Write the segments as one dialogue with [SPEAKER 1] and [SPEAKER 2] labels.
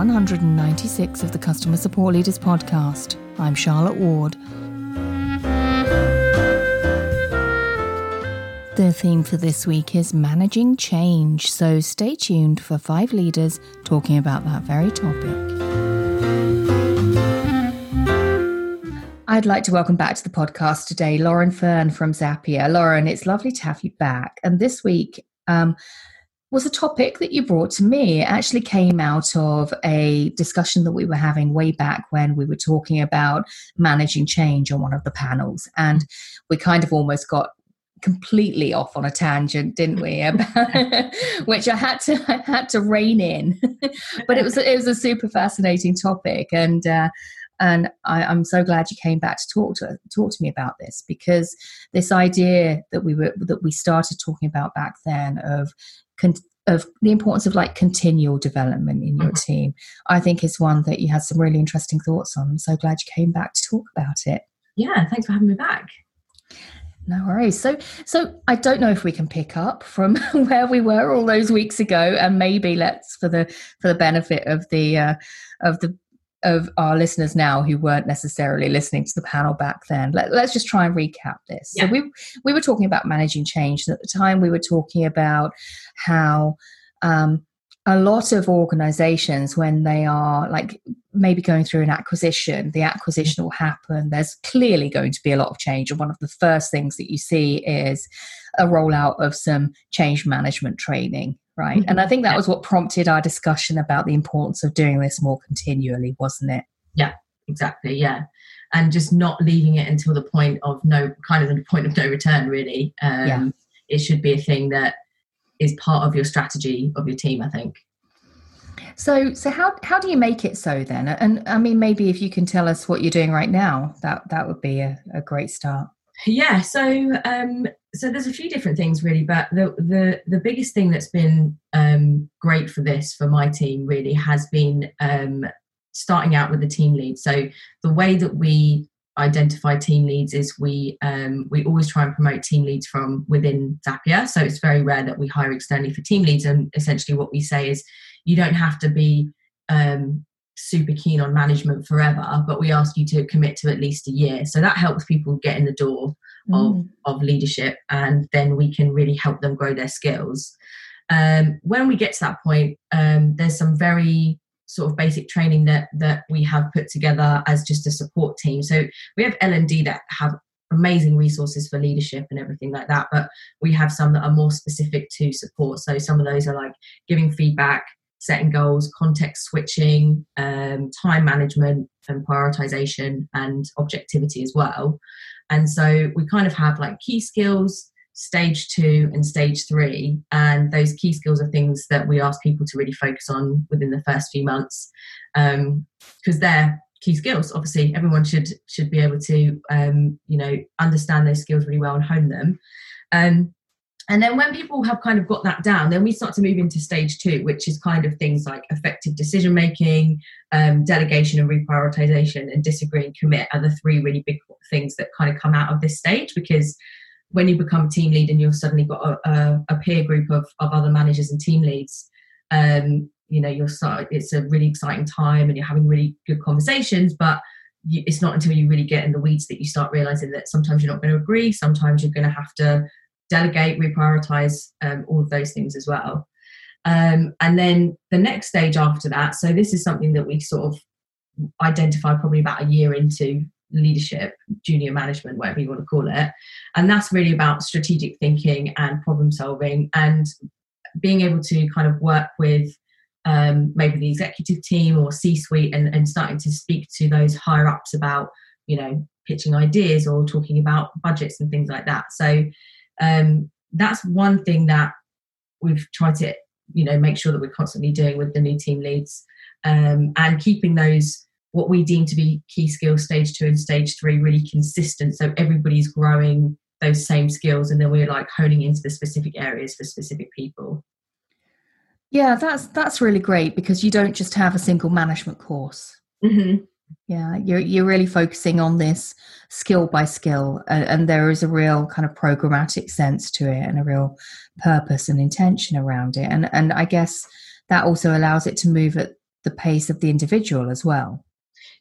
[SPEAKER 1] 196 of the Customer Support Leaders podcast. I'm Charlotte Ward. The theme for this week is managing change, so stay tuned for five leaders talking about that very topic. I'd like to welcome back to the podcast today Lauren Fern from Zapier. Lauren, it's lovely to have you back. And this week, um, was a topic that you brought to me. It actually came out of a discussion that we were having way back when we were talking about managing change on one of the panels. And we kind of almost got completely off on a tangent, didn't we? Which I had to I had to rein in, but it was it was a super fascinating topic, and uh, and I, am so glad you came back to talk to talk to me about this because this idea that we were that we started talking about back then of con- of the importance of like continual development in your mm-hmm. team, I think is one that you had some really interesting thoughts on. I'm so glad you came back to talk about it.
[SPEAKER 2] Yeah, thanks for having me back.
[SPEAKER 1] No worries. So, so I don't know if we can pick up from where we were all those weeks ago, and maybe let's, for the for the benefit of the uh, of the of our listeners now who weren't necessarily listening to the panel back then. Let, us just try and recap this. Yeah. So we we were talking about managing change, and at the time we were talking about how um, a lot of organizations when they are like maybe going through an acquisition the acquisition will happen there's clearly going to be a lot of change and one of the first things that you see is a rollout of some change management training right? And i think that was what prompted our discussion about the importance of doing this more continually wasn't it?
[SPEAKER 2] Yeah exactly yeah. And just not leaving it until the point of no kind of the point of no return really. Um, yeah. it should be a thing that is part of your strategy of your team i think.
[SPEAKER 1] So so how how do you make it so then? And i mean maybe if you can tell us what you're doing right now that that would be a, a great start
[SPEAKER 2] yeah so um so there's a few different things really but the the the biggest thing that's been um great for this for my team really has been um starting out with the team lead so the way that we identify team leads is we um, we always try and promote team leads from within Zapier. So it's very rare that we hire externally for team leads. And essentially, what we say is you don't have to be um, super keen on management forever, but we ask you to commit to at least a year. So that helps people get in the door mm. of, of leadership, and then we can really help them grow their skills. Um, when we get to that point, um, there's some very sort of basic training that that we have put together as just a support team. So we have L&D that have amazing resources for leadership and everything like that, but we have some that are more specific to support. So some of those are like giving feedback, setting goals, context switching, um, time management and prioritization and objectivity as well. And so we kind of have like key skills, stage two and stage three. And those key skills are things that we ask people to really focus on within the first few months because um, they're key skills. Obviously, everyone should should be able to um, you know understand those skills really well and hone them. Um, and then when people have kind of got that down, then we start to move into stage two, which is kind of things like effective decision making, um, delegation and reprioritization, and disagree and commit are the three really big things that kind of come out of this stage because when you become team lead and you've suddenly got a, a, a peer group of, of other managers and team leads, um, you know, you're it's a really exciting time and you're having really good conversations, but you, it's not until you really get in the weeds that you start realizing that sometimes you're not going to agree, sometimes you're going to have to delegate, reprioritize, um, all of those things as well. Um, and then the next stage after that, so this is something that we sort of identify probably about a year into leadership, junior management, whatever you want to call it. And that's really about strategic thinking and problem solving and being able to kind of work with um, maybe the executive team or C suite and, and starting to speak to those higher ups about, you know, pitching ideas or talking about budgets and things like that. So um, that's one thing that we've tried to, you know, make sure that we're constantly doing with the new team leads um, and keeping those what we deem to be key skills stage two and stage three really consistent. So everybody's growing those same skills and then we're like honing into the specific areas for specific people.
[SPEAKER 1] Yeah that's that's really great because you don't just have a single management course.
[SPEAKER 2] Mm-hmm.
[SPEAKER 1] Yeah you're you're really focusing on this skill by skill and, and there is a real kind of programmatic sense to it and a real purpose and intention around it and and i guess that also allows it to move at the pace of the individual as well.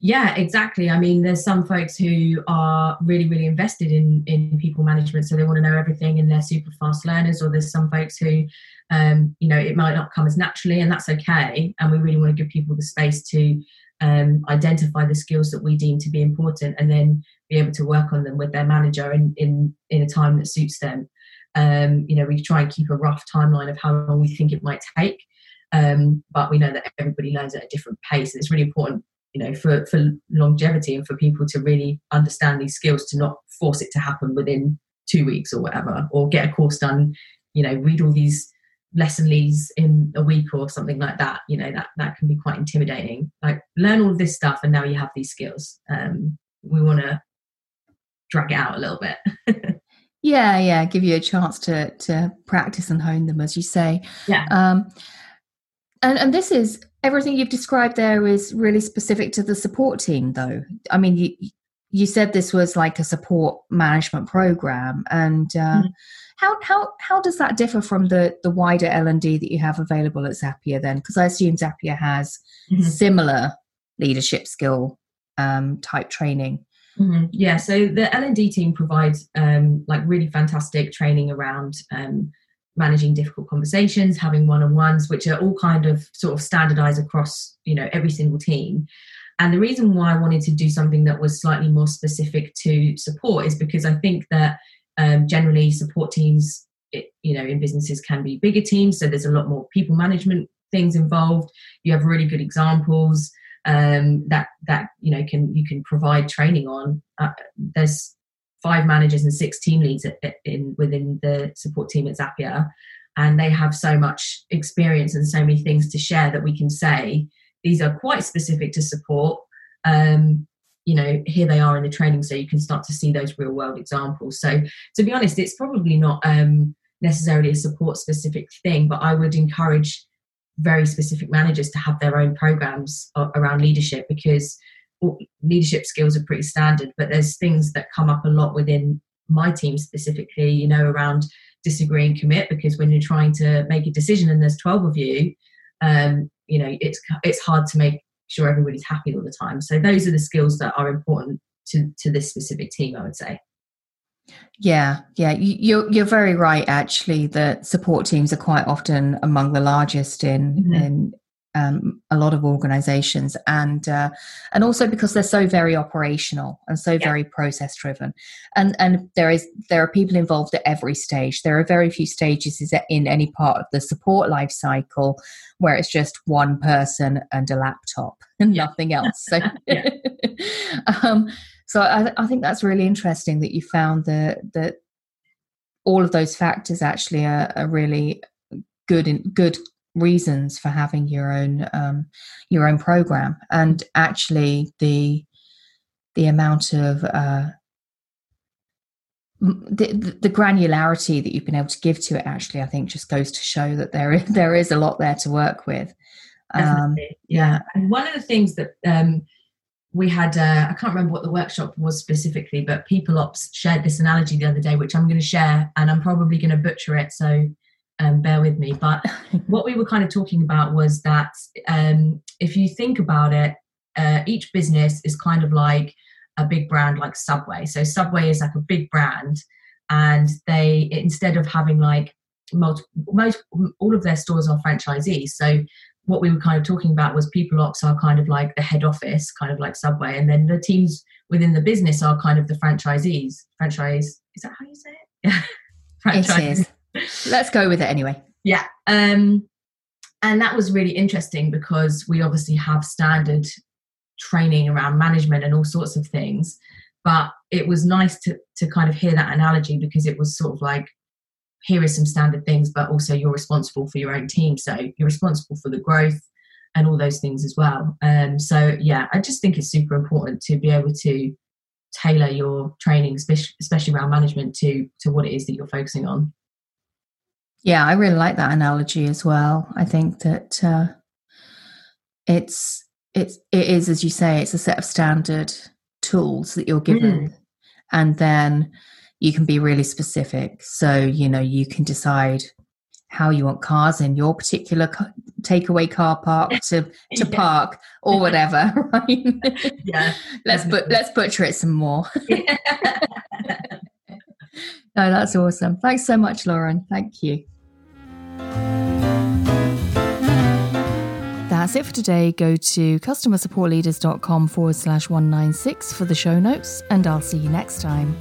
[SPEAKER 2] Yeah, exactly. I mean, there's some folks who are really, really invested in in people management, so they want to know everything, and they're super fast learners. Or there's some folks who, um, you know, it might not come as naturally, and that's okay. And we really want to give people the space to um, identify the skills that we deem to be important, and then be able to work on them with their manager in in in a time that suits them. Um, you know, we try and keep a rough timeline of how long we think it might take. Um, but we know that everybody learns at a different pace. And it's really important you know for for longevity and for people to really understand these skills to not force it to happen within two weeks or whatever or get a course done you know read all these lesson leads in a week or something like that you know that that can be quite intimidating. Like learn all of this stuff and now you have these skills. Um we want to drag it out a little bit.
[SPEAKER 1] Yeah yeah give you a chance to to practice and hone them as you say.
[SPEAKER 2] Yeah.
[SPEAKER 1] Um and and this is everything you've described there is really specific to the support team though. I mean you you said this was like a support management program and uh, mm-hmm. How how how does that differ from the the wider l&d that you have available at zapier then because i assume zapier has mm-hmm. similar leadership skill um, type training
[SPEAKER 2] mm-hmm. yeah so the l&d team provides um, like really fantastic training around um, managing difficult conversations having one-on-ones which are all kind of sort of standardized across you know every single team and the reason why i wanted to do something that was slightly more specific to support is because i think that um, generally support teams it, you know in businesses can be bigger teams so there's a lot more people management things involved you have really good examples um, that that you know can you can provide training on uh, there's five managers and six team leads in within the support team at Zapier, and they have so much experience and so many things to share that we can say these are quite specific to support. Um, you know, here they are in the training, so you can start to see those real world examples. So, to be honest, it's probably not um, necessarily a support specific thing, but I would encourage very specific managers to have their own programs around leadership because leadership skills are pretty standard, but there's things that come up a lot within my team specifically, you know, around disagree and commit because when you're trying to make a decision and there's 12 of you, um, you know, it's it's hard to make sure everybody's happy all the time. So those are the skills that are important to to this specific team, I would say.
[SPEAKER 1] Yeah, yeah, you're you're very right. Actually, that support teams are quite often among the largest in mm-hmm. in um, a lot of organizations. And uh, and also because they're so very operational and so yeah. very process driven and and there is there are people involved at every stage. There are very few stages in any part of the support life cycle where it's just one person and a laptop and yeah. nothing else. So um, so I, I think that's really interesting that you found that that all of those factors actually are, are really good in good reasons for having your own um, your own program. And actually the the amount of uh, the, the granularity that you've been able to give to it actually i think just goes to show that there is, there is a lot there to work with.
[SPEAKER 2] Um, yeah. and one of the things that um, we had uh, i can't remember what the workshop was specifically but people ops shared this analogy the other day which i'm going to share and i'm probably going to butcher it so um, bear with me. But what we were kind of talking about was that um, if you think about it, uh, each business is kind of like a big brand like Subway. So Subway is like a big brand, and they instead of having like most most all of their stores are franchisees. So what we were kind of talking about was people ops are kind of like the head office, kind of like Subway, and then the teams within the business are kind of the franchisees. Franchise is that how you say it?
[SPEAKER 1] Yeah, franchise. It is. Let's go with it anyway.
[SPEAKER 2] Yeah. Um, and that was really interesting because we obviously have standard training around management and all sorts of things. But it was nice to, to kind of hear that analogy because it was sort of like, here is some standard things, but also you're responsible for your own team. So you're responsible for the growth and all those things as well. Um, so yeah, I just think it's super important to be able to tailor your training, especially around management, to to what it is that you're focusing on.
[SPEAKER 1] Yeah, I really like that analogy as well. I think that uh, it's it's it is as you say, it's a set of standard tools that you're given, mm. and then you can be really specific. So you know you can decide how you want cars in your particular takeaway car park to to yeah. park or whatever, right?
[SPEAKER 2] Yeah.
[SPEAKER 1] let's but let's butcher it some more. no, that's awesome. Thanks so much, Lauren. Thank you. That's it for today. Go to customersupportleaders.com forward slash 196 for the show notes, and I'll see you next time.